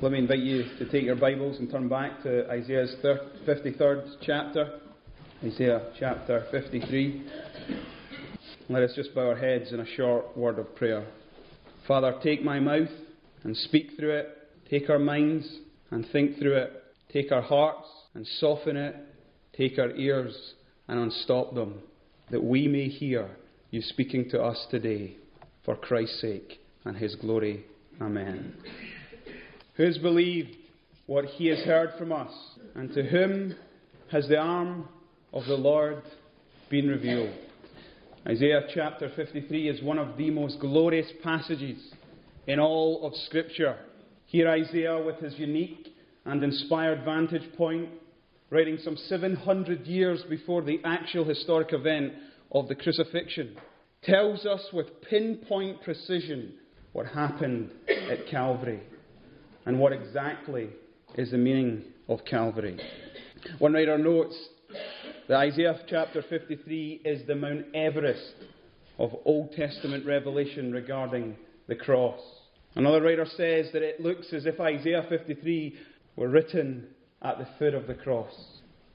Let me invite you to take your Bibles and turn back to Isaiah's 53rd chapter, Isaiah chapter 53. Let us just bow our heads in a short word of prayer. Father, take my mouth and speak through it. Take our minds and think through it. Take our hearts and soften it. Take our ears and unstop them, that we may hear you speaking to us today for Christ's sake and his glory. Amen. Who has believed what he has heard from us? And to whom has the arm of the Lord been revealed? Isaiah chapter 53 is one of the most glorious passages in all of Scripture. Here, Isaiah, with his unique and inspired vantage point, writing some 700 years before the actual historic event of the crucifixion, tells us with pinpoint precision what happened at Calvary and what exactly is the meaning of Calvary. One writer notes that Isaiah chapter 53 is the Mount Everest of Old Testament revelation regarding the cross. Another writer says that it looks as if Isaiah 53 were written at the foot of the cross.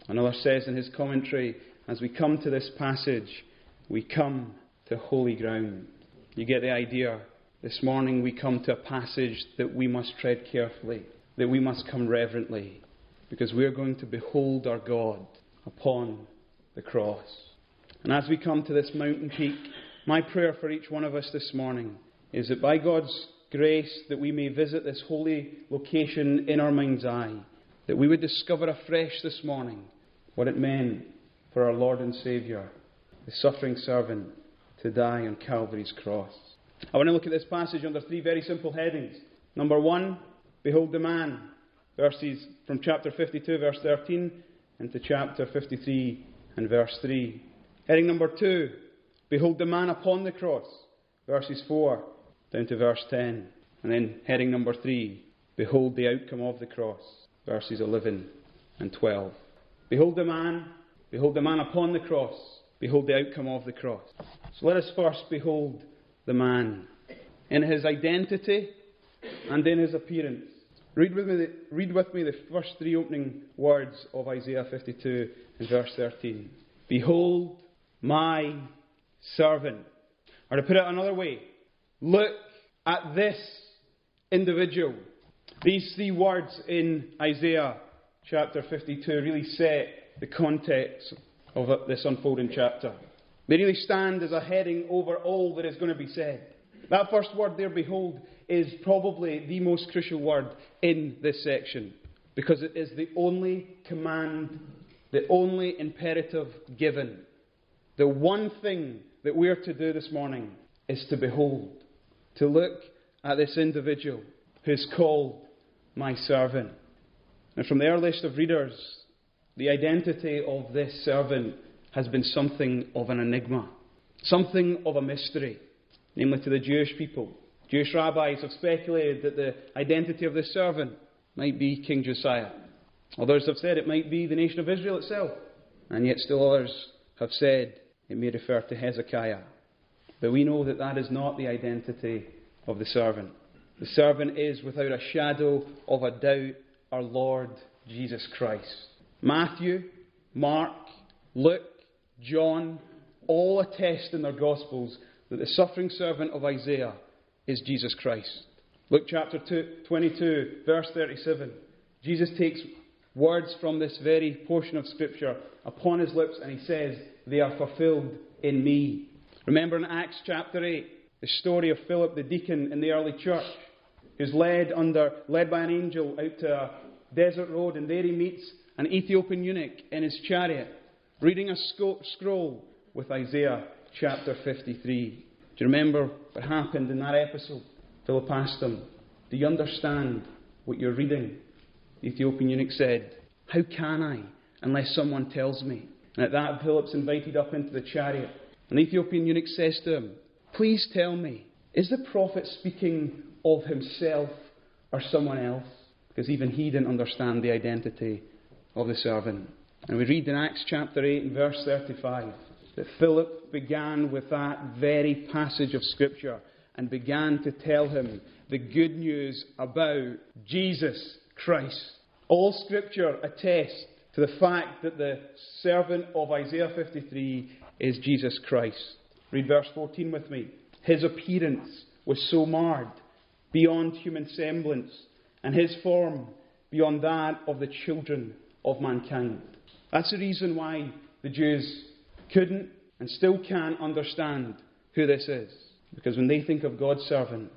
Another says in his commentary, as we come to this passage, we come to holy ground. You get the idea. This morning we come to a passage that we must tread carefully, that we must come reverently, because we're going to behold our God upon the cross. And as we come to this mountain peak, my prayer for each one of us this morning is that by God's grace that we may visit this holy location in our mind's eye, that we would discover afresh this morning what it meant for our Lord and Saviour, the suffering servant, to die on Calvary's cross. I want to look at this passage under three very simple headings. Number one, behold the man. Verses from chapter 52, verse 13, into chapter 53 and verse 3. Heading number two, behold the man upon the cross. Verses 4 down to verse 10. And then heading number three, behold the outcome of the cross. Verses 11 and 12. Behold the man, behold the man upon the cross, behold the outcome of the cross. So let us first behold the man in his identity and in his appearance. Read with, me the, read with me the first three opening words of Isaiah 52 in verse 13. Behold my servant. Or to put it another way, look at this individual. These three words in Isaiah chapter 52 really set the context of this unfolding chapter. They really stand as a heading over all that is going to be said. That first word there, behold, is probably the most crucial word in this section because it is the only command, the only imperative given. The one thing that we are to do this morning is to behold, to look at this individual who is called my servant. And from the earliest of readers, the identity of this servant has been something of an enigma, something of a mystery, namely to the Jewish people. Jewish rabbis have speculated that the identity of this servant might be King Josiah. Others have said it might be the nation of Israel itself. And yet, still others have said it may refer to Hezekiah. But we know that that is not the identity of the servant. The servant is, without a shadow of a doubt, our Lord Jesus Christ. Matthew, Mark, Luke, John all attest in their Gospels that the suffering servant of Isaiah is Jesus Christ. Luke chapter 22, verse 37. Jesus takes words from this very portion of Scripture upon his lips and he says, They are fulfilled in me. Remember in Acts chapter 8, the story of Philip the deacon in the early church, who's led, under, led by an angel out to a desert road, and there he meets an Ethiopian eunuch in his chariot reading a scroll with Isaiah chapter 53. Do you remember what happened in that episode? Philip asked him, Do you understand what you're reading? The Ethiopian eunuch said, How can I unless someone tells me? And at that, Philip's invited up into the chariot. And the Ethiopian eunuch says to him, Please tell me, is the prophet speaking of himself or someone else? Because even he didn't understand the identity of the servant. And we read in Acts chapter 8 and verse 35 that Philip began with that very passage of Scripture and began to tell him the good news about Jesus Christ. All scripture attests to the fact that the servant of Isaiah 53 is Jesus Christ. Read verse 14 with me. His appearance was so marred beyond human semblance, and his form beyond that of the children of mankind. That's the reason why the Jews couldn't and still can't understand who this is. Because when they think of God's servant,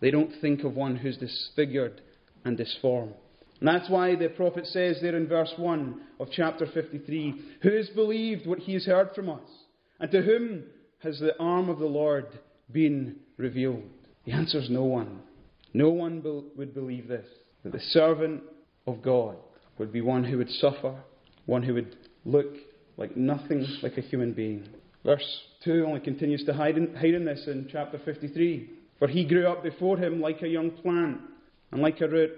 they don't think of one who's disfigured and disformed. And that's why the prophet says there in verse 1 of chapter 53 Who has believed what he has heard from us? And to whom has the arm of the Lord been revealed? The answer is no one. No one be- would believe this that the servant of God would be one who would suffer, one who would look like nothing like a human being. Verse 2 only continues to hide in, hide in this in chapter 53. For he grew up before him like a young plant, and like a root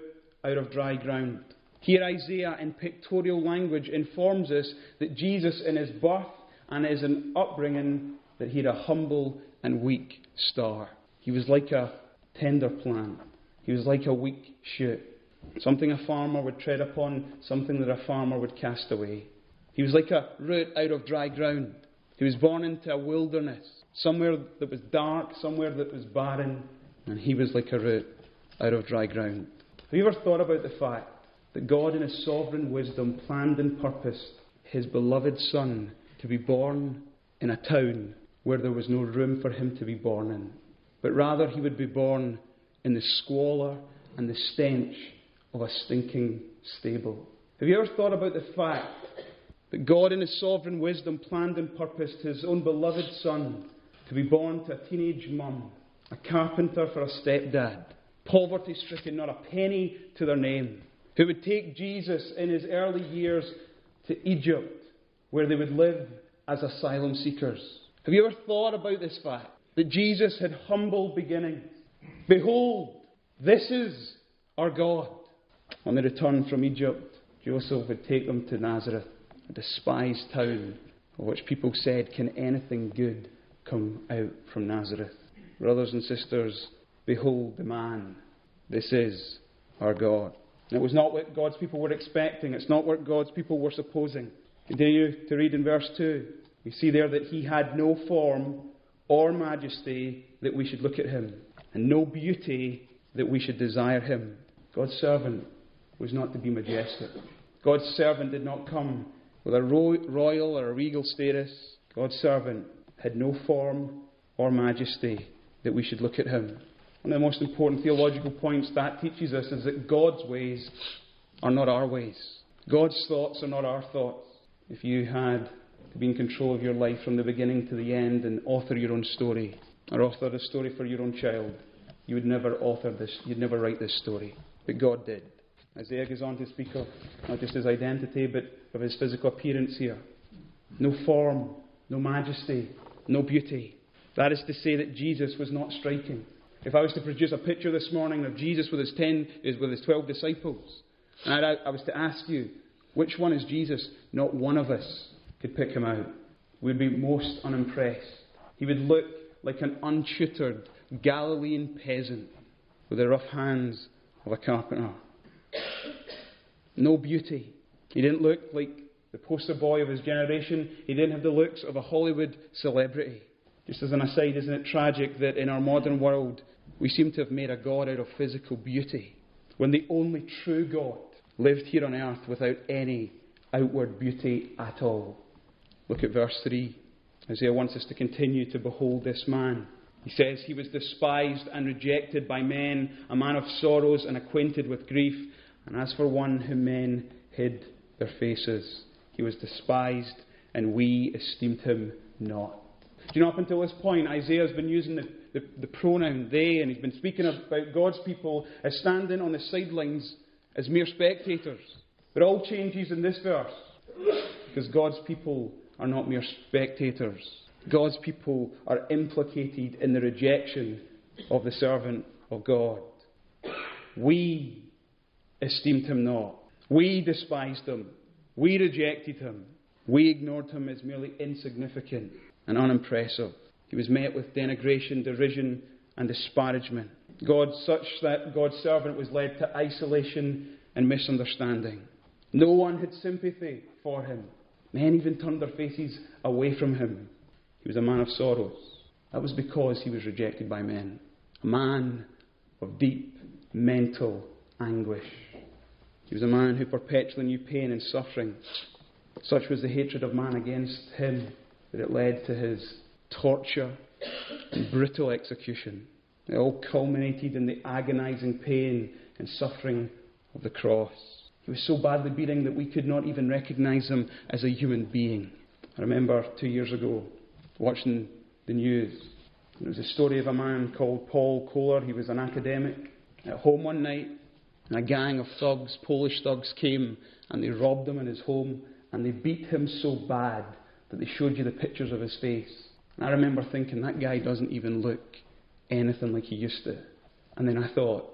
out of dry ground. Here, Isaiah, in pictorial language, informs us that Jesus, in his birth and his upbringing, that he had a humble and weak star. He was like a tender plant. He was like a weak shoot. Something a farmer would tread upon, something that a farmer would cast away. He was like a root out of dry ground. He was born into a wilderness, somewhere that was dark, somewhere that was barren, and he was like a root out of dry ground. Have you ever thought about the fact that God, in His sovereign wisdom, planned and purposed His beloved Son to be born in a town where there was no room for him to be born in, but rather he would be born in the squalor and the stench of a stinking stable? Have you ever thought about the fact that God, in His sovereign wisdom, planned and purposed His own beloved Son to be born to a teenage mum, a carpenter for a stepdad, poverty stricken, not a penny to their name, who would take Jesus in his early years to Egypt, where they would live as asylum seekers. Have you ever thought about this fact? That Jesus had humble beginnings. Behold, this is our God. On the return from Egypt, Joseph would take them to Nazareth, a despised town of which people said, Can anything good come out from Nazareth? Brothers and sisters, behold the man. This is our God. And it was not what God's people were expecting, it's not what God's people were supposing. Continue to read in verse 2. We see there that he had no form or majesty that we should look at him, and no beauty that we should desire him. God's servant was not to be majestic. God's servant did not come with a royal or a regal status. God's servant had no form or majesty that we should look at him. One of the most important theological points that teaches us is that God's ways are not our ways. God's thoughts are not our thoughts. If you had to be in control of your life from the beginning to the end and author your own story, or author a story for your own child, you would never author this, you'd never write this story. But God did. Isaiah goes on to speak of not just his identity, but of his physical appearance here. No form, no majesty, no beauty. That is to say that Jesus was not striking. If I was to produce a picture this morning of Jesus with his ten, with his twelve disciples, and I, I was to ask you, which one is Jesus? Not one of us could pick him out. We'd be most unimpressed. He would look like an untutored Galilean peasant with the rough hands of a carpenter. No beauty. He didn't look like the poster boy of his generation. He didn't have the looks of a Hollywood celebrity. Just as an aside, isn't it tragic that in our modern world we seem to have made a God out of physical beauty when the only true God lived here on earth without any outward beauty at all? Look at verse 3. Isaiah wants us to continue to behold this man. He says, He was despised and rejected by men, a man of sorrows and acquainted with grief. And as for one whom men hid their faces, he was despised, and we esteemed him not. Do you know, up until this point, Isaiah has been using the, the, the pronoun they, and he's been speaking about God's people as standing on the sidelines as mere spectators. But all changes in this verse because God's people are not mere spectators. God's people are implicated in the rejection of the servant of God. We esteemed him not. We despised him. We rejected him. We ignored him as merely insignificant and unimpressive. He was met with denigration, derision, and disparagement. God, such that God's servant was led to isolation and misunderstanding. No one had sympathy for him. Men even turned their faces away from him. He was a man of sorrows. That was because he was rejected by men. A man of deep mental anguish. He was a man who perpetually knew pain and suffering. Such was the hatred of man against him that it led to his torture and brutal execution. It all culminated in the agonizing pain and suffering of the cross. He was so badly beaten that we could not even recognize him as a human being. I remember two years ago watching the news. There was a story of a man called Paul Kohler. He was an academic. At home one night, and a gang of thugs, Polish thugs, came and they robbed him in his home and they beat him so bad that they showed you the pictures of his face. And I remember thinking, that guy doesn't even look anything like he used to. And then I thought,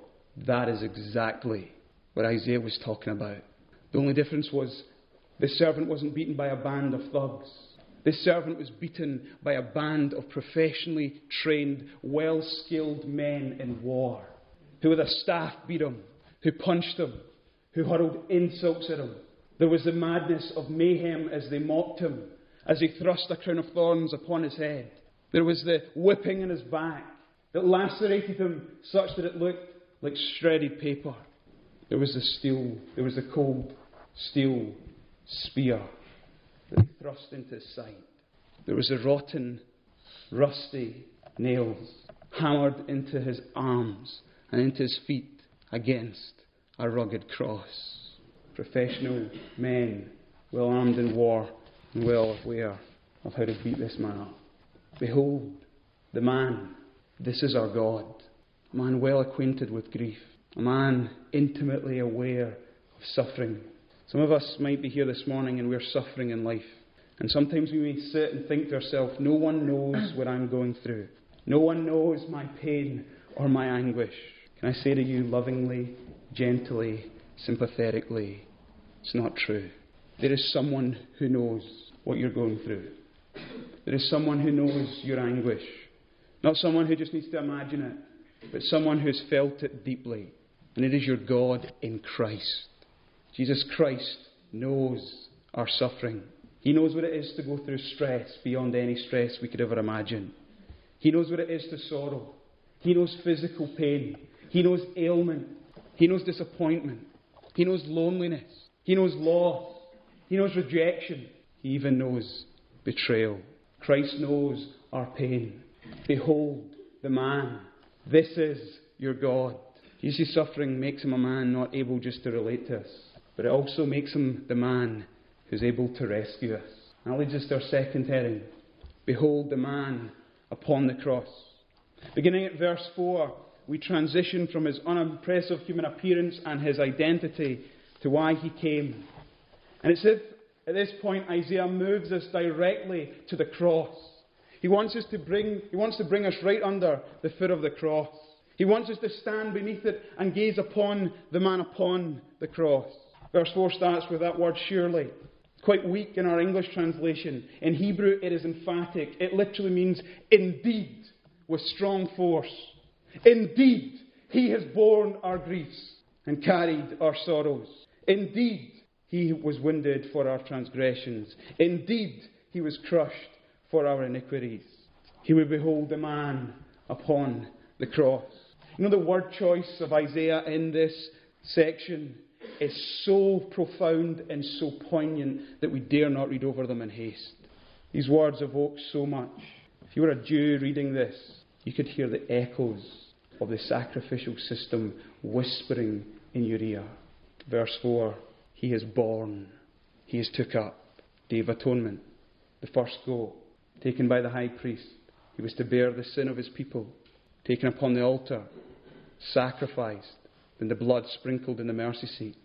that is exactly what Isaiah was talking about. The only difference was the servant wasn't beaten by a band of thugs. This servant was beaten by a band of professionally trained, well skilled men in war, who with a staff beat him, who punched him, who hurled insults at him. There was the madness of mayhem as they mocked him, as he thrust a crown of thorns upon his head. There was the whipping in his back that lacerated him such that it looked like shredded paper. There was the steel, there was the cold steel spear that he thrust into his side. There was the rotten, rusty nails hammered into his arms and into his feet against a rugged cross. Professional men, well armed in war and well aware of how to beat this man up. Behold, the man this is our God, a man well acquainted with grief, a man intimately aware of suffering. Some of us might be here this morning and we're suffering in life. And sometimes we may sit and think to ourselves, no one knows what I'm going through. No one knows my pain or my anguish. Can I say to you lovingly, gently, sympathetically, it's not true. There is someone who knows what you're going through. There is someone who knows your anguish. Not someone who just needs to imagine it, but someone who's felt it deeply. And it is your God in Christ. Jesus Christ knows our suffering. He knows what it is to go through stress beyond any stress we could ever imagine. He knows what it is to sorrow. He knows physical pain. He knows ailment. He knows disappointment. He knows loneliness. He knows loss. He knows rejection. He even knows betrayal. Christ knows our pain. Behold the man. This is your God. You see, suffering makes him a man not able just to relate to us, but it also makes him the man who's able to rescue us. And that leads us to our second heading. Behold the man upon the cross. Beginning at verse 4, we transition from his unimpressive human appearance and his identity to why he came. And it's if at this point Isaiah moves us directly to the cross. He wants us to bring, he wants to bring us right under the foot of the cross. He wants us to stand beneath it and gaze upon the man upon the cross. Verse 4 starts with that word surely. Quite weak in our English translation. In Hebrew, it is emphatic. It literally means indeed, with strong force. Indeed, he has borne our griefs and carried our sorrows. Indeed, he was wounded for our transgressions. Indeed, he was crushed for our iniquities. He would behold the man upon the cross. You know, the word choice of Isaiah in this section is so profound and so poignant that we dare not read over them in haste. These words evoke so much. If you were a Jew reading this, you could hear the echoes of the sacrificial system whispering in your ear. Verse 4 He is borne, He is took up. Day of Atonement, the first go, taken by the high priest. He was to bear the sin of his people, taken upon the altar, sacrificed, then the blood sprinkled in the mercy seat.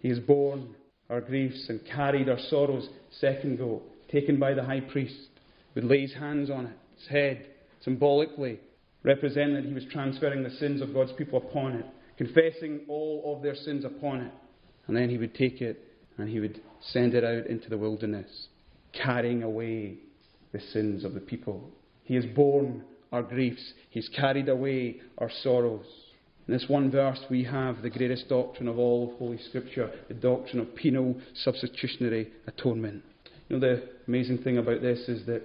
He is borne our griefs and carried our sorrows, second go, taken by the high priest, would lay his hands on it, his head, symbolically representing that he was transferring the sins of God's people upon it, confessing all of their sins upon it. And then he would take it and he would send it out into the wilderness, carrying away the sins of the people. He has borne our griefs, He's carried away our sorrows. In this one verse, we have the greatest doctrine of all of Holy Scripture the doctrine of penal substitutionary atonement. You know, the amazing thing about this is that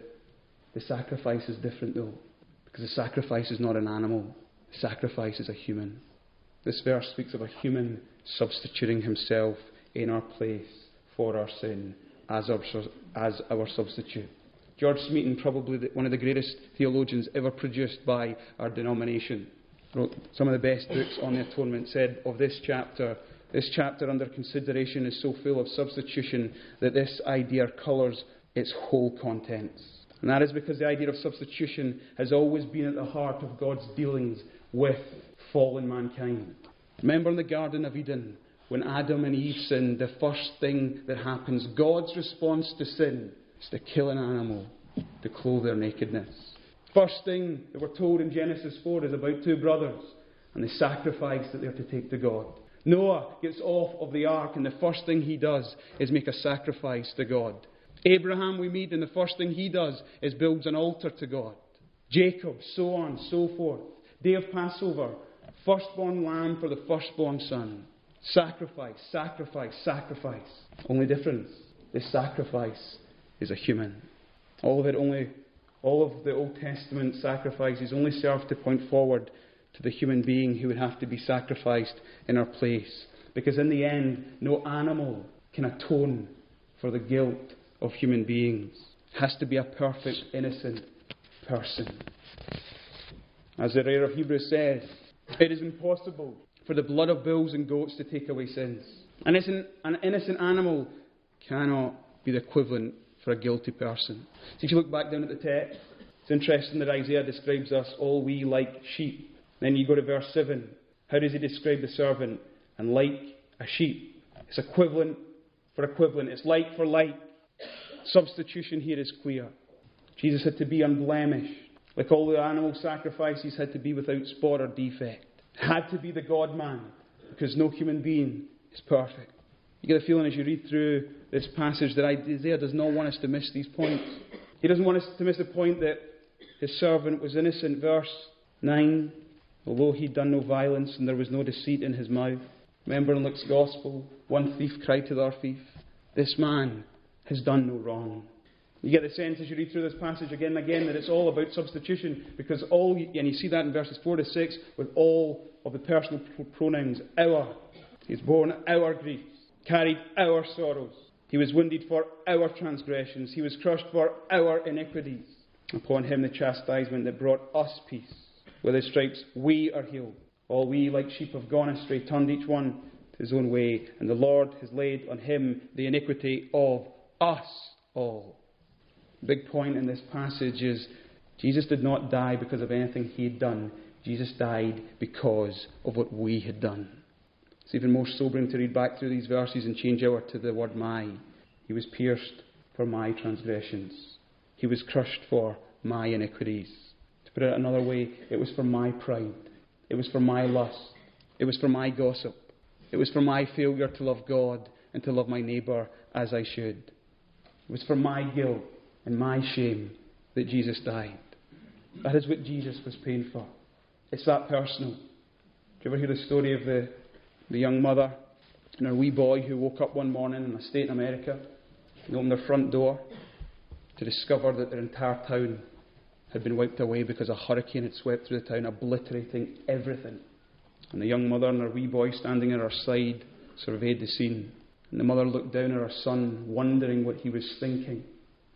the sacrifice is different, though, because the sacrifice is not an animal, the sacrifice is a human. This verse speaks of a human substituting himself in our place for our sin as our, as our substitute. George Smeaton, probably one of the greatest theologians ever produced by our denomination, wrote some of the best books on the atonement, said of this chapter, this chapter under consideration is so full of substitution that this idea colours its whole contents. And that is because the idea of substitution has always been at the heart of God's dealings with fallen mankind. Remember in the Garden of Eden, when Adam and Eve sinned, the first thing that happens, God's response to sin, is to kill an animal to clothe their nakedness. First thing that we're told in Genesis 4 is about two brothers and the sacrifice that they're to take to God. Noah gets off of the ark, and the first thing he does is make a sacrifice to God. Abraham, we meet, and the first thing he does is builds an altar to God. Jacob, so on, so forth. Day of Passover, firstborn lamb for the firstborn son. Sacrifice, sacrifice, sacrifice. Only difference this sacrifice is a human. All of it only, all of the Old Testament sacrifices only serve to point forward to the human being who would have to be sacrificed in our place. Because in the end, no animal can atone for the guilt of human beings. Has to be a perfect, innocent person. As the writer of Hebrews says, it is impossible for the blood of bulls and goats to take away sins. An innocent, an innocent animal cannot be the equivalent for a guilty person. So if you look back down at the text, it's interesting that Isaiah describes us all we like sheep. Then you go to verse 7. How does he describe the servant? And like a sheep. It's equivalent for equivalent. It's like for like. Substitution here is clear. Jesus had to be unblemished. Like all the animal sacrifices had to be without spot or defect. Had to be the God man, because no human being is perfect. You get a feeling as you read through this passage that Isaiah does not want us to miss these points. He doesn't want us to miss the point that his servant was innocent. Verse 9 Although he'd done no violence and there was no deceit in his mouth. Remember in Luke's Gospel, one thief cried to the other thief, This man has done no wrong. You get the sense as you read through this passage again and again that it's all about substitution because all, and you see that in verses 4 to 6 with all of the personal pronouns, our. He's borne our griefs, carried our sorrows. He was wounded for our transgressions. He was crushed for our iniquities. Upon him the chastisement that brought us peace. With his stripes we are healed. All we, like sheep, have gone astray, turned each one to his own way, and the Lord has laid on him the iniquity of us all. The big point in this passage is Jesus did not die because of anything he had done. Jesus died because of what we had done. It's even more sobering to read back through these verses and change over to the word my. He was pierced for my transgressions. He was crushed for my iniquities. To put it another way, it was for my pride. It was for my lust. It was for my gossip. It was for my failure to love God and to love my neighbour as I should. It was for my guilt and my shame that Jesus died. That is what Jesus was paying for. It's that personal. Do you ever hear the story of the the young mother and her wee boy who woke up one morning in a state in America and opened their front door to discover that their entire town had been wiped away because a hurricane had swept through the town, obliterating everything. And the young mother and her wee boy standing at her side surveyed the scene. And the mother looked down at her son, wondering what he was thinking.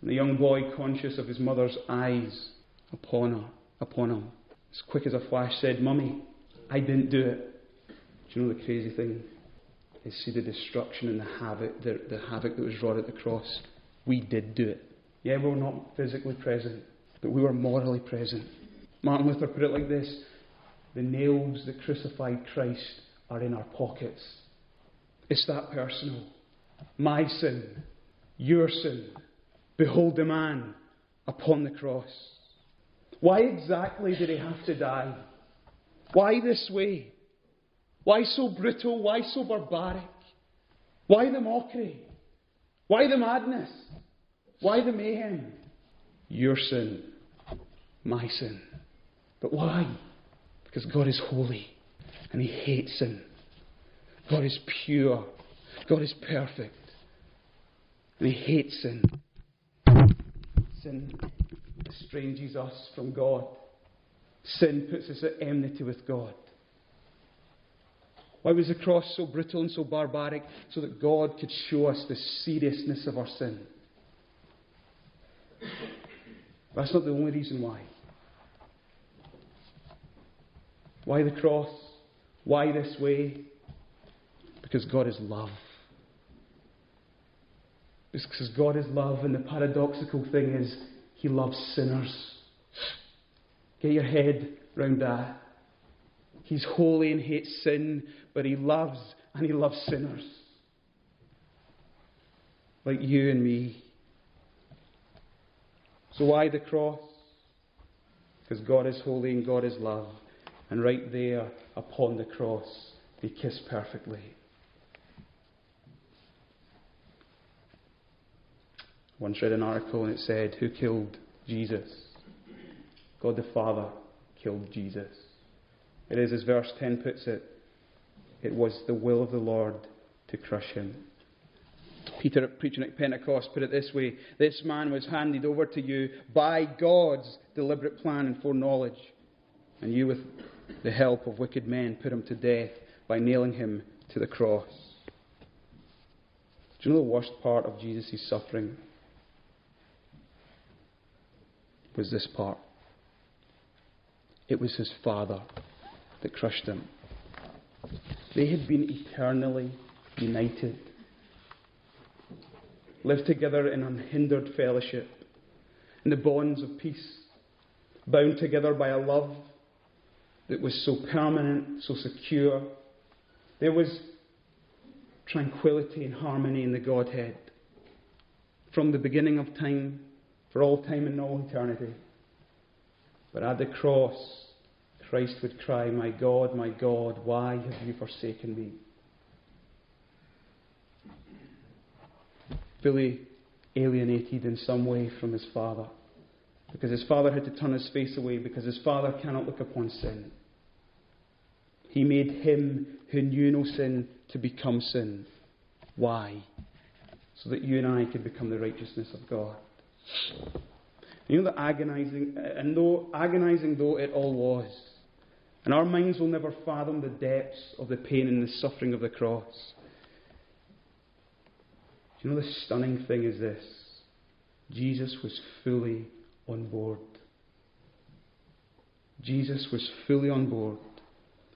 And the young boy, conscious of his mother's eyes upon her, upon him, as quick as a flash said, Mummy, I didn't do it. Do you know the crazy thing? Is see the destruction and the havoc, the, the havoc that was wrought at the cross. We did do it. Yeah, we were not physically present, but we were morally present. Martin Luther put it like this The nails that crucified Christ are in our pockets. It's that personal. My sin, your sin. Behold the man upon the cross. Why exactly did he have to die? Why this way? Why so brutal? Why so barbaric? Why the mockery? Why the madness? Why the mayhem? Your sin, my sin. But why? Because God is holy. and he hates sin. God is pure. God is perfect. And he hates sin. Sin estranges us from God. Sin puts us at enmity with God. Why was the cross so brutal and so barbaric? So that God could show us the seriousness of our sin. That's not the only reason why. Why the cross? Why this way? Because God is love. Because God is love, and the paradoxical thing is, He loves sinners. Get your head round that. He's holy and hates sin, but He loves and He loves sinners. Like you and me. So why the cross? Because God is holy and God is love. And right there upon the cross, they kiss perfectly. Once read an article and it said, Who killed Jesus? God the Father killed Jesus. It is, as verse 10 puts it, it was the will of the Lord to crush him. Peter, preaching at Pentecost, put it this way This man was handed over to you by God's deliberate plan and foreknowledge, and you, with the help of wicked men, put him to death by nailing him to the cross. Do you know the worst part of Jesus' suffering? Was this part. It was his father that crushed him. They had been eternally united, lived together in unhindered fellowship, in the bonds of peace, bound together by a love that was so permanent, so secure. There was tranquility and harmony in the Godhead. From the beginning of time for all time and all eternity. But at the cross, Christ would cry, My God, my God, why have you forsaken me? Fully alienated in some way from his Father. Because his Father had to turn his face away, because his Father cannot look upon sin. He made him who knew no sin to become sin. Why? So that you and I could become the righteousness of God. You know the agonizing, uh, and though agonizing though it all was, and our minds will never fathom the depths of the pain and the suffering of the cross. You know the stunning thing is this? Jesus was fully on board. Jesus was fully on board.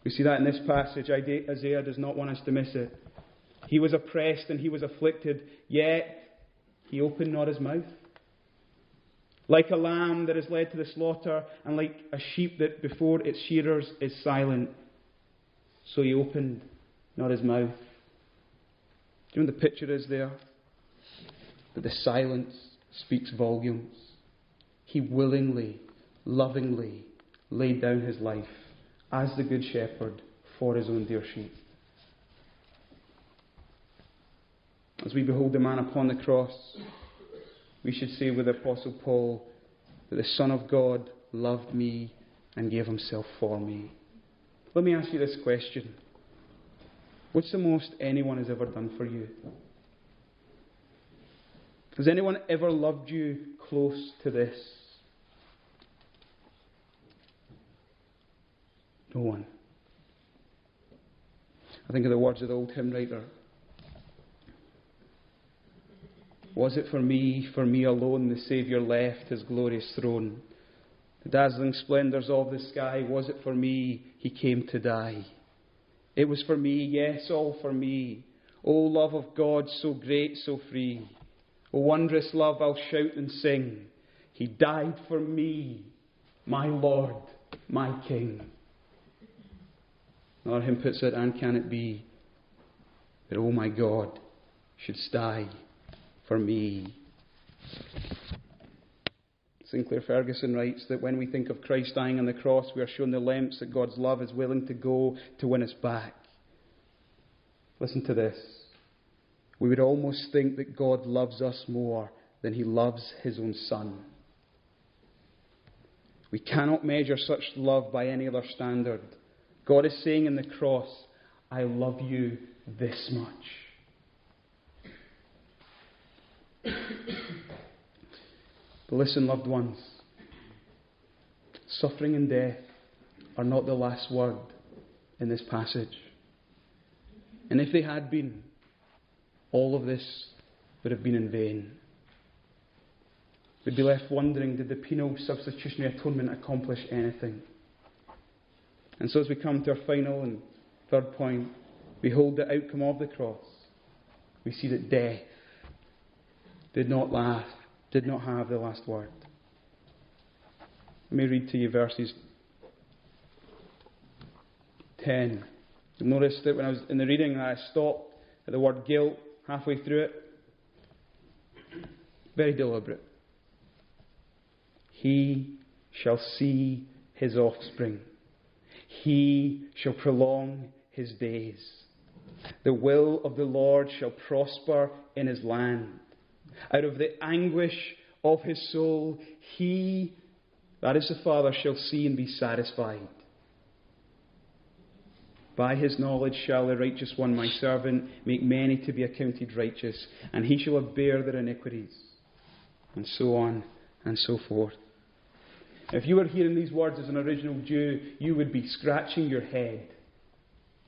We see that in this passage. Isaiah does not want us to miss it. He was oppressed and he was afflicted, yet he opened not his mouth. Like a lamb that is led to the slaughter, and like a sheep that before its shearers is silent. So he opened not his mouth. Do you know what the picture is there? That the silence speaks volumes. He willingly, lovingly laid down his life as the Good Shepherd for his own dear sheep. As we behold the man upon the cross, we should say with Apostle Paul that the Son of God loved me and gave himself for me. Let me ask you this question What's the most anyone has ever done for you? Has anyone ever loved you close to this? No one. I think of the words of the old hymn writer Was it for me, for me alone, the Saviour left his glorious throne? The dazzling splendours of the sky, was it for me he came to die? It was for me, yes, all for me. O love of God, so great, so free. O wondrous love, I'll shout and sing. He died for me, my Lord, my King. Our hymn puts it, and can it be that, oh my God, should die for me. Sinclair Ferguson writes that when we think of Christ dying on the cross, we are shown the lengths that God's love is willing to go to win us back. Listen to this. We would almost think that God loves us more than he loves his own Son. We cannot measure such love by any other standard, God is saying in the cross, I love you this much. But listen, loved ones, suffering and death are not the last word in this passage. And if they had been, all of this would have been in vain. We'd be left wondering did the penal substitutionary atonement accomplish anything? And so, as we come to our final and third point, behold the outcome of the cross. We see that death did not laugh, did not have the last word. Let me read to you verses 10. You'll notice that when I was in the reading, I stopped at the word guilt halfway through it. Very deliberate. He shall see his offspring. He shall prolong his days. The will of the Lord shall prosper in his land. Out of the anguish of his soul, he, that is the Father, shall see and be satisfied. By his knowledge shall the righteous one, my servant, make many to be accounted righteous, and he shall bear their iniquities. And so on and so forth. If you were hearing these words as an original Jew, you would be scratching your head.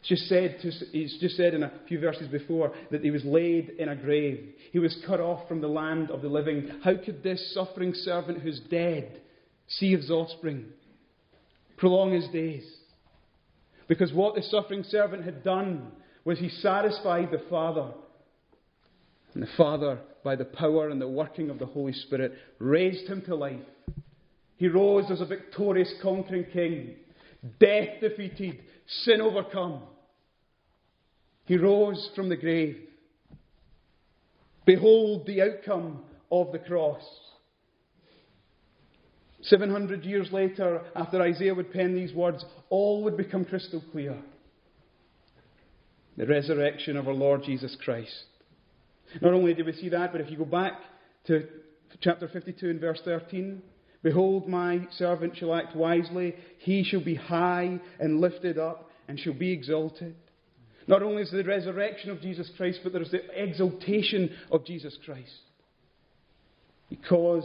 Just said, to, just said in a few verses before that he was laid in a grave. He was cut off from the land of the living. How could this suffering servant who's dead see his offspring, prolong his days? Because what the suffering servant had done was he satisfied the Father. And the Father, by the power and the working of the Holy Spirit, raised him to life. He rose as a victorious, conquering king, death defeated, sin overcome. He rose from the grave. Behold the outcome of the cross. 700 years later, after Isaiah would pen these words, all would become crystal clear. The resurrection of our Lord Jesus Christ. Not only do we see that, but if you go back to chapter 52 and verse 13, Behold, my servant shall act wisely. He shall be high and lifted up and shall be exalted. Not only is the resurrection of Jesus Christ, but there is the exaltation of Jesus Christ. Because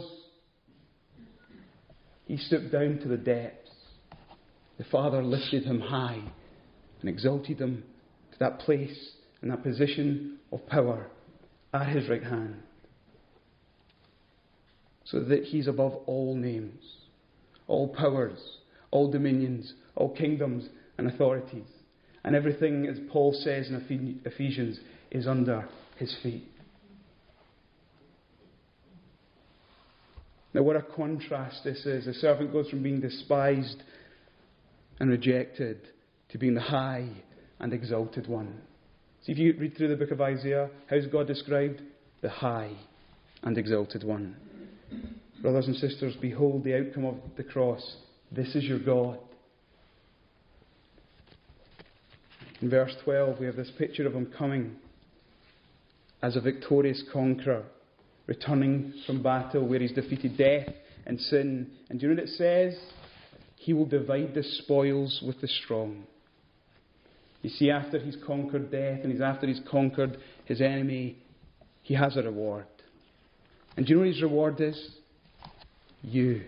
he stooped down to the depths, the Father lifted him high and exalted him to that place and that position of power at his right hand so that he's above all names, all powers, all dominions, all kingdoms and authorities. And everything, as Paul says in Ephesians, is under his feet. Now, what a contrast this is. The servant goes from being despised and rejected to being the high and exalted one. See, if you read through the book of Isaiah, how's God described? The high and exalted one. Brothers and sisters, behold the outcome of the cross. This is your God. In verse 12, we have this picture of him coming as a victorious conqueror, returning from battle where he's defeated death and sin. And do you know what it says? He will divide the spoils with the strong. You see, after he's conquered death and he's after he's conquered his enemy, he has a reward. And do you know what his reward is? You.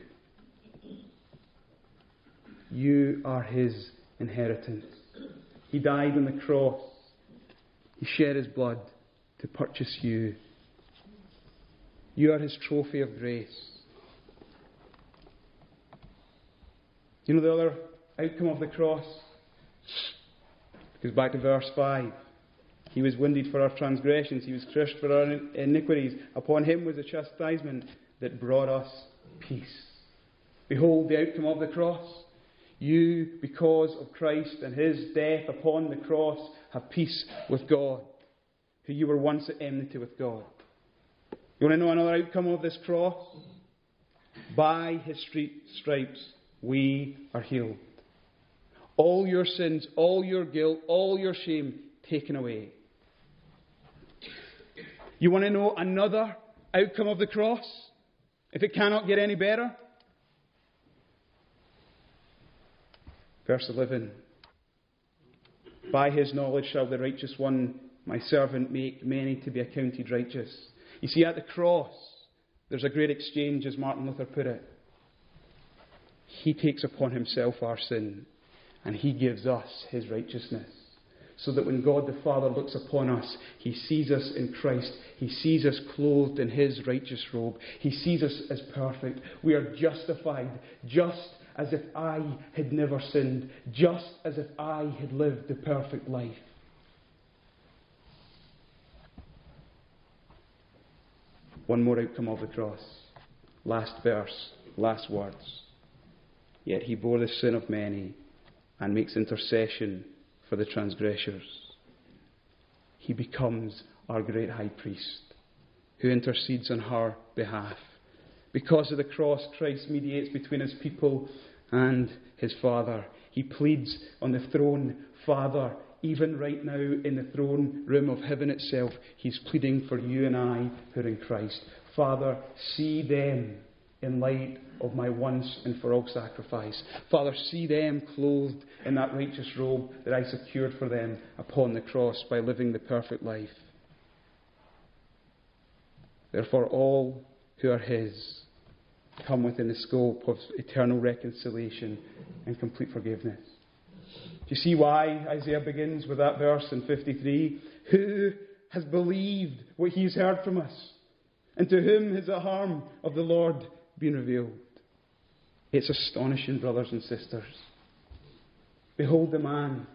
You are his inheritance. He died on the cross. He shed his blood to purchase you. You are his trophy of grace. You know the other outcome of the cross? Goes back to verse 5. He was wounded for our transgressions, he was crushed for our iniquities. Upon him was the chastisement that brought us peace. Behold the outcome of the cross. You, because of Christ and his death upon the cross, have peace with God, who you were once at enmity with God. You want to know another outcome of this cross? By his stripes we are healed. All your sins, all your guilt, all your shame taken away. You want to know another outcome of the cross? If it cannot get any better? Verse 11 By his knowledge shall the righteous one, my servant, make many to be accounted righteous. You see, at the cross, there's a great exchange, as Martin Luther put it. He takes upon himself our sin, and he gives us his righteousness. So that when God the Father looks upon us, he sees us in Christ. He sees us clothed in his righteous robe. He sees us as perfect. We are justified, just as if I had never sinned, just as if I had lived the perfect life. One more outcome of the cross. Last verse, last words. Yet he bore the sin of many and makes intercession for the transgressors. He becomes our great high priest who intercedes on our behalf. Because of the cross, Christ mediates between his people and his Father. He pleads on the throne, Father, even right now in the throne room of heaven itself, he's pleading for you and I who are in Christ. Father, see them in light of my once and for all sacrifice. Father, see them clothed in that righteous robe that I secured for them upon the cross by living the perfect life. Therefore, all who are His come within the scope of eternal reconciliation and complete forgiveness. Do you see why Isaiah begins with that verse in 53? Who has believed what he has heard from us? And to whom has the harm of the Lord been revealed? It's astonishing, brothers and sisters. Behold the man.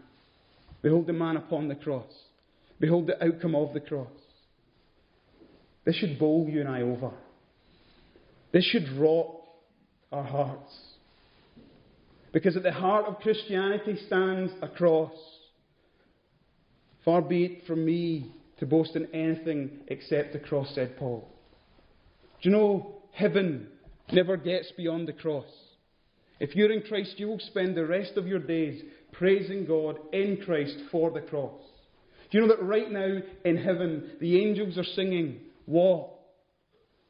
Behold the man upon the cross. Behold the outcome of the cross. This should bowl you and I over. This should rock our hearts. Because at the heart of Christianity stands a cross. Far be it from me to boast in anything except the cross, said Paul. Do you know, heaven never gets beyond the cross. If you're in Christ, you will spend the rest of your days praising God in Christ for the cross. Do you know that right now in heaven, the angels are singing, What?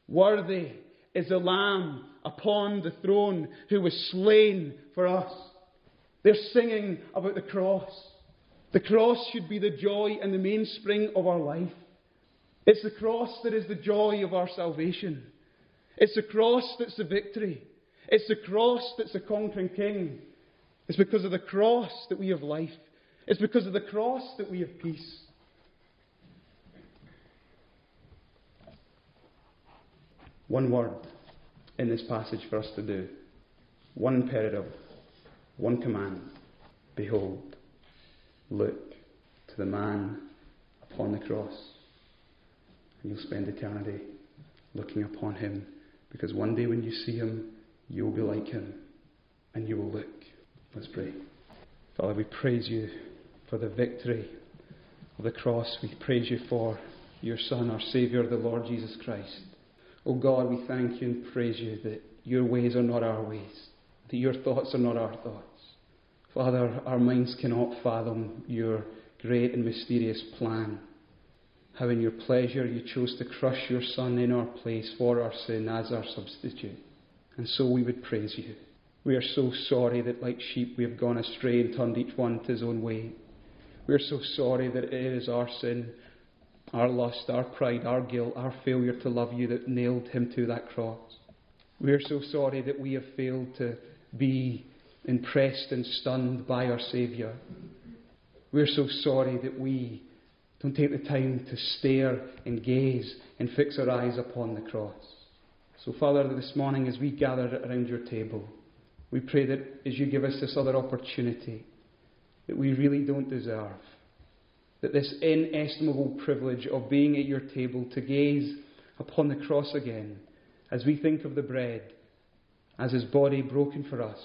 Worthy is the Lamb upon the throne who was slain for us. They're singing about the cross. The cross should be the joy and the mainspring of our life. It's the cross that is the joy of our salvation. It's the cross that's the victory. It's the cross that's the conquering king. It's because of the cross that we have life. It's because of the cross that we have peace. One word in this passage for us to do. One imperative, one command. Behold, look to the man upon the cross. And you'll spend eternity looking upon him because one day when you see him, you will be like him and you will look. Let's pray. Father, we praise you for the victory of the cross. We praise you for your Son, our Saviour, the Lord Jesus Christ. Oh God, we thank you and praise you that your ways are not our ways, that your thoughts are not our thoughts. Father, our minds cannot fathom your great and mysterious plan. How in your pleasure you chose to crush your Son in our place for our sin as our substitute. And so we would praise you. We are so sorry that, like sheep, we have gone astray and turned each one to his own way. We are so sorry that it is our sin our lust, our pride, our guilt, our failure to love you that nailed him to that cross. We are so sorry that we have failed to be impressed and stunned by our Saviour. We are so sorry that we don't take the time to stare and gaze and fix our eyes upon the cross. So, Father, this morning as we gather around your table, we pray that as you give us this other opportunity that we really don't deserve, that this inestimable privilege of being at your table to gaze upon the cross again as we think of the bread as his body broken for us,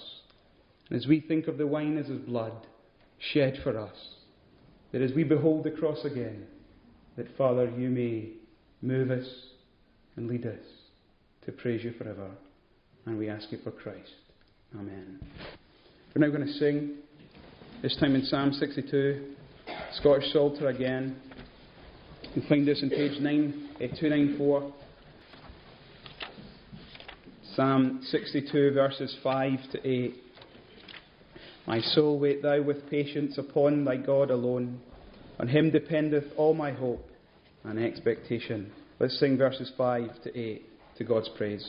and as we think of the wine as his blood shed for us, that as we behold the cross again, that Father, you may move us and lead us to praise you forever. And we ask you for Christ. Amen. We're now going to sing, this time in Psalm 62. Scottish Psalter again. You can find this on page 9, uh, 294. Psalm 62, verses 5 to 8. My soul, wait thou with patience upon thy God alone. On him dependeth all my hope and expectation. Let's sing verses 5 to 8 to God's praise.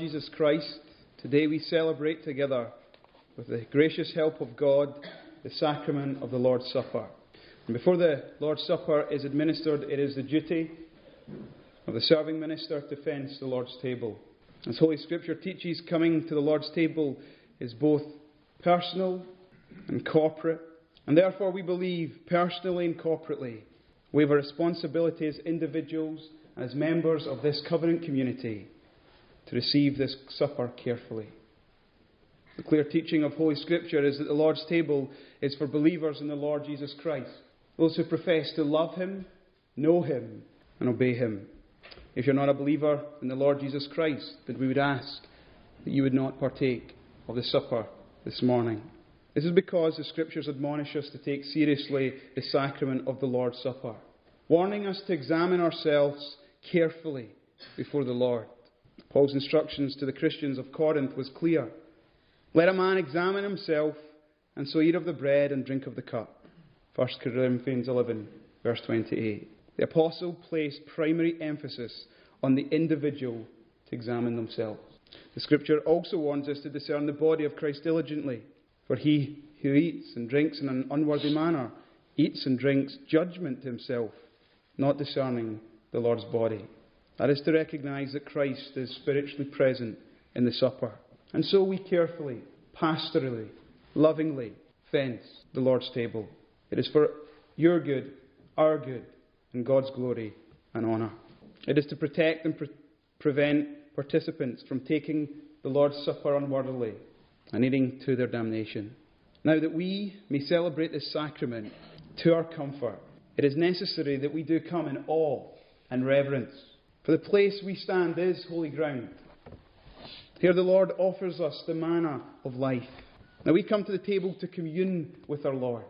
Jesus Christ, today we celebrate together, with the gracious help of God, the sacrament of the Lord's Supper. And before the Lord's Supper is administered, it is the duty of the serving minister to fence the Lord's table. As Holy Scripture teaches, coming to the Lord's table is both personal and corporate. And therefore, we believe personally and corporately we have a responsibility as individuals as members of this covenant community to receive this supper carefully. The clear teaching of Holy Scripture is that the Lord's table is for believers in the Lord Jesus Christ, those who profess to love Him, know Him, and obey Him. If you're not a believer in the Lord Jesus Christ, then we would ask that you would not partake of the supper this morning. This is because the Scriptures admonish us to take seriously the sacrament of the Lord's Supper, warning us to examine ourselves carefully before the Lord. Paul's instructions to the Christians of Corinth was clear. Let a man examine himself, and so eat of the bread and drink of the cup. 1 Corinthians 11, verse 28. The apostle placed primary emphasis on the individual to examine themselves. The scripture also warns us to discern the body of Christ diligently, for he who eats and drinks in an unworthy manner eats and drinks judgment to himself, not discerning the Lord's body. That is to recognize that Christ is spiritually present in the supper. And so we carefully, pastorally, lovingly fence the Lord's table. It is for your good, our good, and God's glory and honour. It is to protect and pre- prevent participants from taking the Lord's Supper unworthily and leading to their damnation. Now, that we may celebrate this sacrament to our comfort, it is necessary that we do come in awe and reverence. For the place we stand is holy ground. Here the Lord offers us the manna of life. Now we come to the table to commune with our Lord.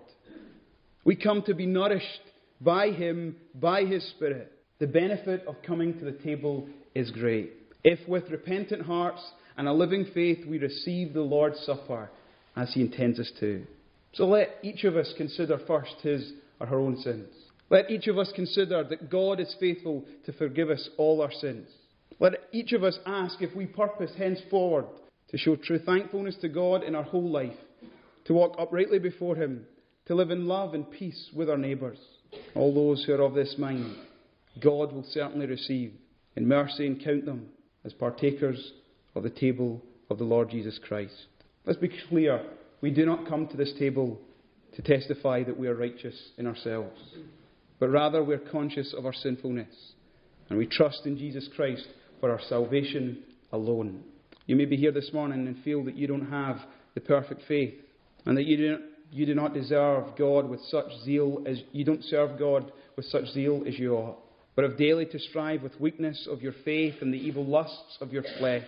We come to be nourished by Him, by His Spirit. The benefit of coming to the table is great. If with repentant hearts and a living faith we receive the Lord's Supper as He intends us to. So let each of us consider first his or her own sins. Let each of us consider that God is faithful to forgive us all our sins. Let each of us ask if we purpose henceforward to show true thankfulness to God in our whole life, to walk uprightly before Him, to live in love and peace with our neighbours. All those who are of this mind, God will certainly receive in mercy and count them as partakers of the table of the Lord Jesus Christ. Let's be clear we do not come to this table to testify that we are righteous in ourselves, but rather we're conscious of our sinfulness and we trust in Jesus Christ for our salvation alone. You may be here this morning and feel that you don't have the perfect faith and that you do not, you do not deserve God with such zeal as you don't serve God with such zeal as you ought, but have daily to strive with weakness of your faith and the evil lusts of your flesh.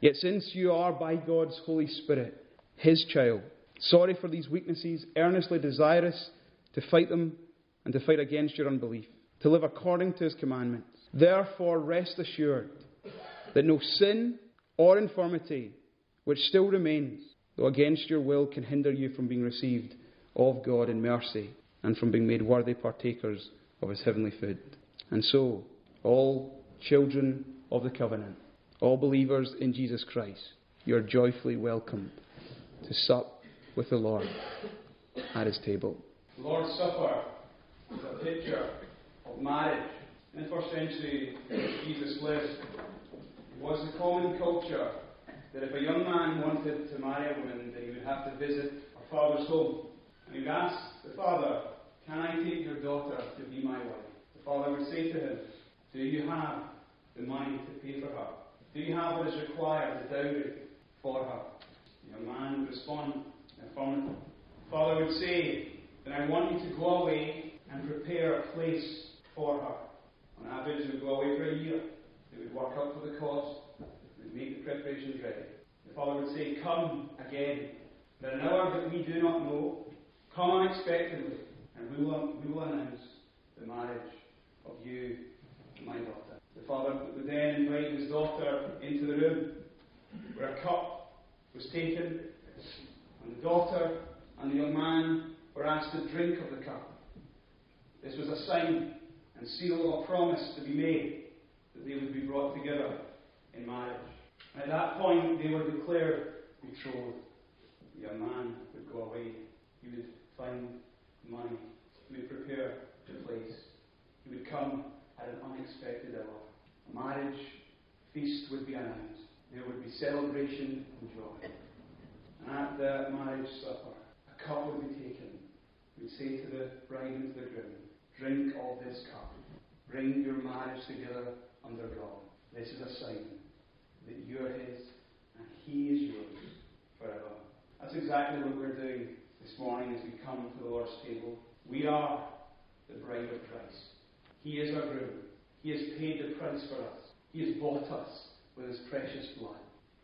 Yet since you are by God's Holy Spirit his child, sorry for these weaknesses, earnestly desirous to fight them and to fight against your unbelief, to live according to his commandments. Therefore, rest assured that no sin or infirmity which still remains, though against your will, can hinder you from being received of God in mercy and from being made worthy partakers of his heavenly food. And so, all children of the covenant, all believers in Jesus Christ, you are joyfully welcomed to sup with the Lord at his table. Lord's Supper is a picture of marriage. In the first century, Jesus lived, it was the common culture that if a young man wanted to marry a woman, then he would have to visit her father's home. And he would ask the father, Can I take your daughter to be my wife? The father would say to him, Do you have the money to pay for her? Do you have what is required, the dowry, for her? The young man would respond in affirmative. Father would say, Then I want you to go away and prepare a place for her. On average, they would go away for a year. They would work up for the cost. They would make the preparations ready. The father would say, Come again. At an hour that we do not know, come unexpectedly, and we will, we will announce the marriage of you and my daughter. The father would then invite his daughter into the room where a cup was taken, and the daughter and the young man were asked to drink of the cup. This was a sign and seal of promise to be made that they would be brought together in marriage. At that point, they were declared betrothed. The young man would go away. He would find money. He would prepare the place. He would come at an unexpected hour. A marriage feast would be announced. There would be celebration and joy. And at the marriage supper, a cup would be taken. We'd say to the bride and to the groom, Drink of this cup. Bring your marriage together under God. This is a sign that you're His and He is yours forever. That's exactly what we're doing this morning as we come to the Lord's table. We are the bride of Christ. He is our groom. He has paid the price for us. He has bought us with His precious blood.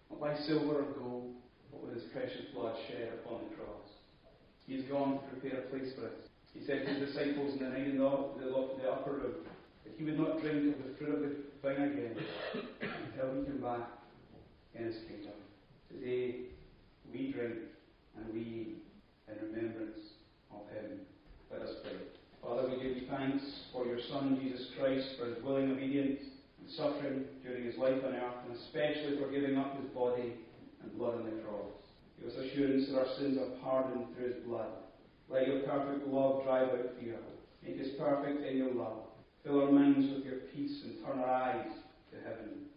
Not by silver or gold, but with His precious blood shed upon the cross. He has gone to prepare a place for us. He said to his disciples in the night in the, the, the upper room that he would not drink of the fruit of the vine again until he came back in his kingdom. Today, we drink and we eat in remembrance of him. Let us pray. Father, we give you thanks for your Son, Jesus Christ, for his willing obedience and suffering during his life on earth, and especially for giving up his body and blood on the cross. Give us assurance that our sins are pardoned through his blood. Let your perfect love drive out fear. Make us perfect in your love. Fill our minds with your peace and turn our eyes to heaven,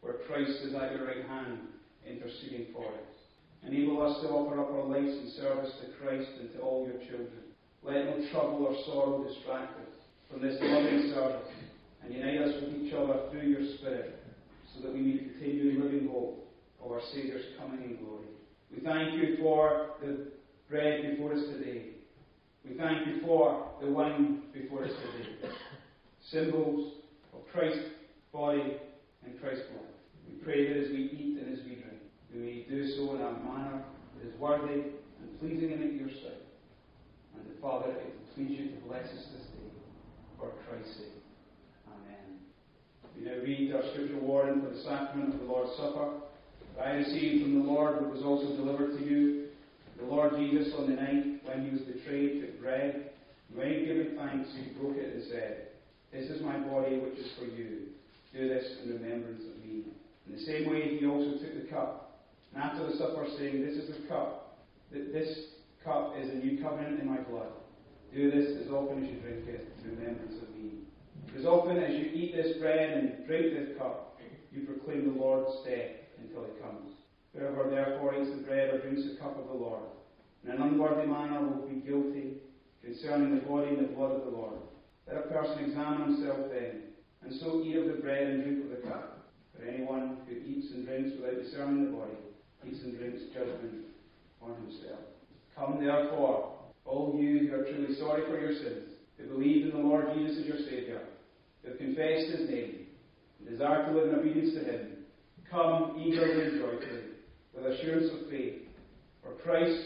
where Christ is at your right hand, interceding for us. Enable us to offer up our lives in service to Christ and to all your children. Let no trouble or sorrow distract us from this loving service, and unite us with each other through your Spirit, so that we may continue in living hope of our Saviour's coming in glory. We thank you for the bread before us today. We thank you for the wine before us today. Symbols of Christ's body and Christ's blood. We pray that as we eat and as we drink, we may do so in a manner that is worthy and pleasing in your sight. And the Father, it will please you to bless us this day. for Christ's sake. Amen. We now read our scripture warning for the sacrament of the Lord's Supper. I received from the Lord what was also delivered to you. Jesus, on the night when he was betrayed, took bread. And when he had given thanks, he broke it and said, This is my body, which is for you. Do this in remembrance of me. In the same way, he also took the cup. And after the supper, saying, This is the cup. This cup is a new covenant in my blood. Do this as often as you drink it in remembrance of me. As often as you eat this bread and drink this cup, you proclaim the Lord's death until he comes. Whoever therefore eats the bread or drinks the cup of the Lord in an unworthy manner will be guilty concerning the body and the blood of the Lord. Let a person examine himself then, and so eat of the bread and drink of the cup. For anyone who eats and drinks without discerning the body eats and drinks judgment on himself. Come therefore, all you who are truly sorry for your sins, who believe in the Lord Jesus as your Saviour, who have confessed his name, and desire to live in obedience to him, come eagerly and joyfully, with assurance of faith. For Christ,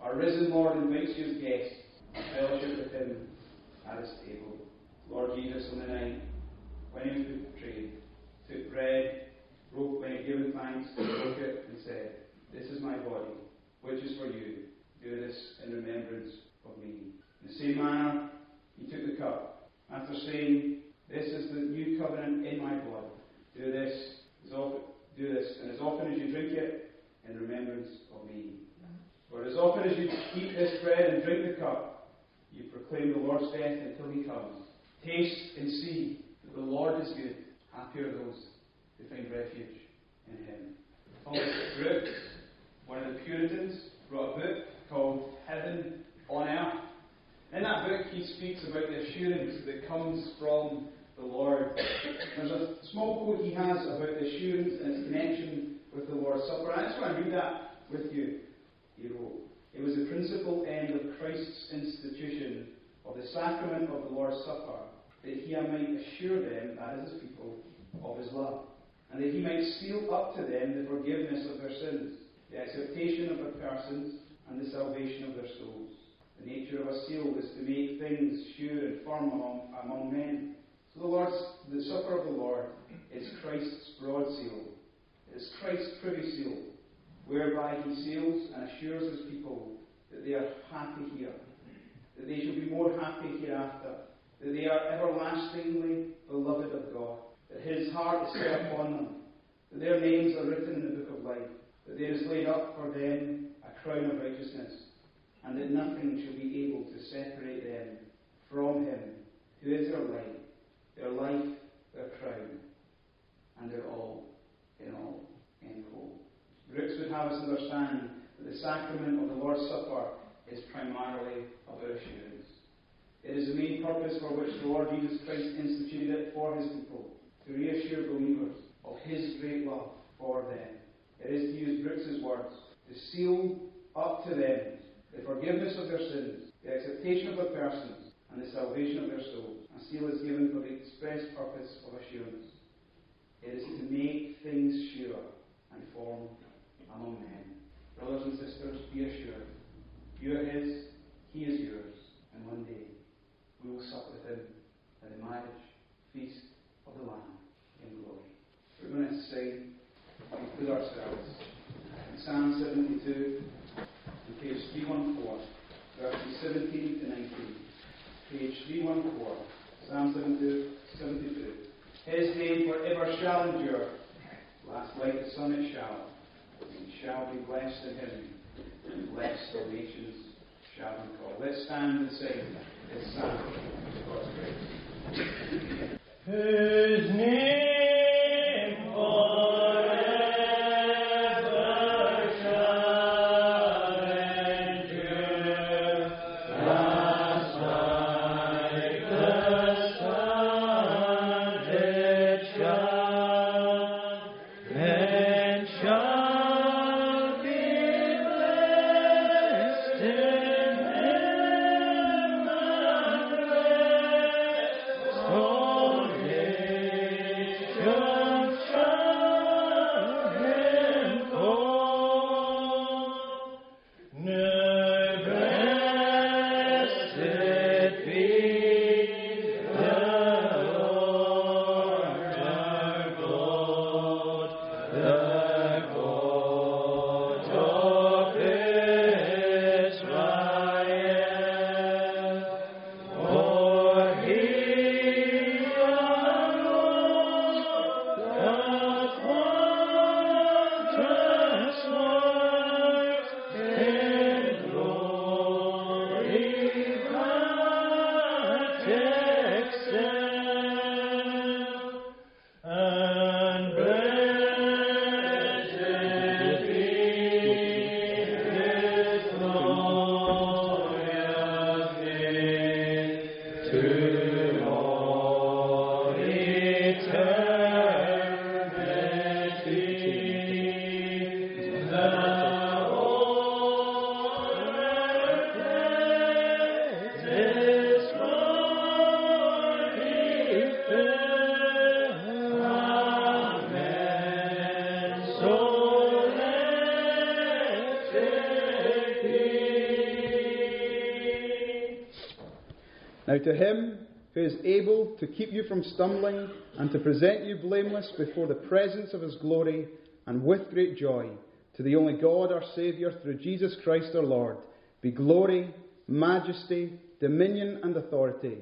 our risen Lord, invites you as guests to fellowship with him at his table. Lord Jesus, on the night when he was betrayed, took bread, broke when he given thanks, broke it, and said, This is my body, which is for you. Do this in remembrance of me. In the same manner, he took the cup, after saying, This is the new covenant in my blood. Do this as often, do this, and as often as you drink it, in remembrance of me. For as often as you eat this bread and drink the cup, you proclaim the Lord's death until he comes. Taste and see that the Lord is good. Happy are those who find refuge in him. Thomas one of the Puritans, wrote a book called Heaven on Earth. In that book, he speaks about the assurance that comes from the Lord. There's a small quote he has about the assurance and its connection with the Lord's Supper. I just want to read that with you. It was the principal end of Christ's institution of the sacrament of the Lord's Supper that he might assure them, that is his people, of his love, and that he might seal up to them the forgiveness of their sins, the acceptation of their persons, and the salvation of their souls. The nature of a seal is to make things sure and firm among, among men. So the Lord's, the supper of the Lord is Christ's broad seal. It is Christ's privy seal, whereby he seals and assures his people that they are happy here, that they shall be more happy hereafter, that they are everlastingly beloved of God, that his heart is set upon them, that their names are written in the book of life, that there is laid up for them a crown of righteousness, and that nothing shall be able to separate them from him who is their light, their life, their crown, and their all in all. End quote. Brooks would have us understand that the sacrament of the Lord's Supper is primarily about assurance. It is the main purpose for which the Lord Jesus Christ instituted it for his people, to reassure believers of his great love for them. It is, to use Brooks's words, to seal up to them the forgiveness of their sins, the acceptation of their persons, and the salvation of their souls. A seal is given for the express purpose of assurance. It is to make things sure and form among men. Brothers and sisters, be assured. You are His, He is yours, and one day we will sup with Him at the marriage feast of the Lamb in glory. We're going to sing and conclude ourselves in Psalm 72, on page 314, verses 17 to 19. Page 314, Psalm 72, 72. His name forever shall endure. Last like the sun it shall. And shall be blessed in him. Blessed the nations shall be called. Let's stand and sing this psalm. God's grace. Whose name Now to him who is able to keep you from stumbling and to present you blameless before the presence of his glory and with great joy, to the only God our Saviour through Jesus Christ our Lord, be glory, majesty, dominion, and authority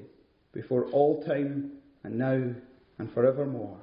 before all time and now and forevermore.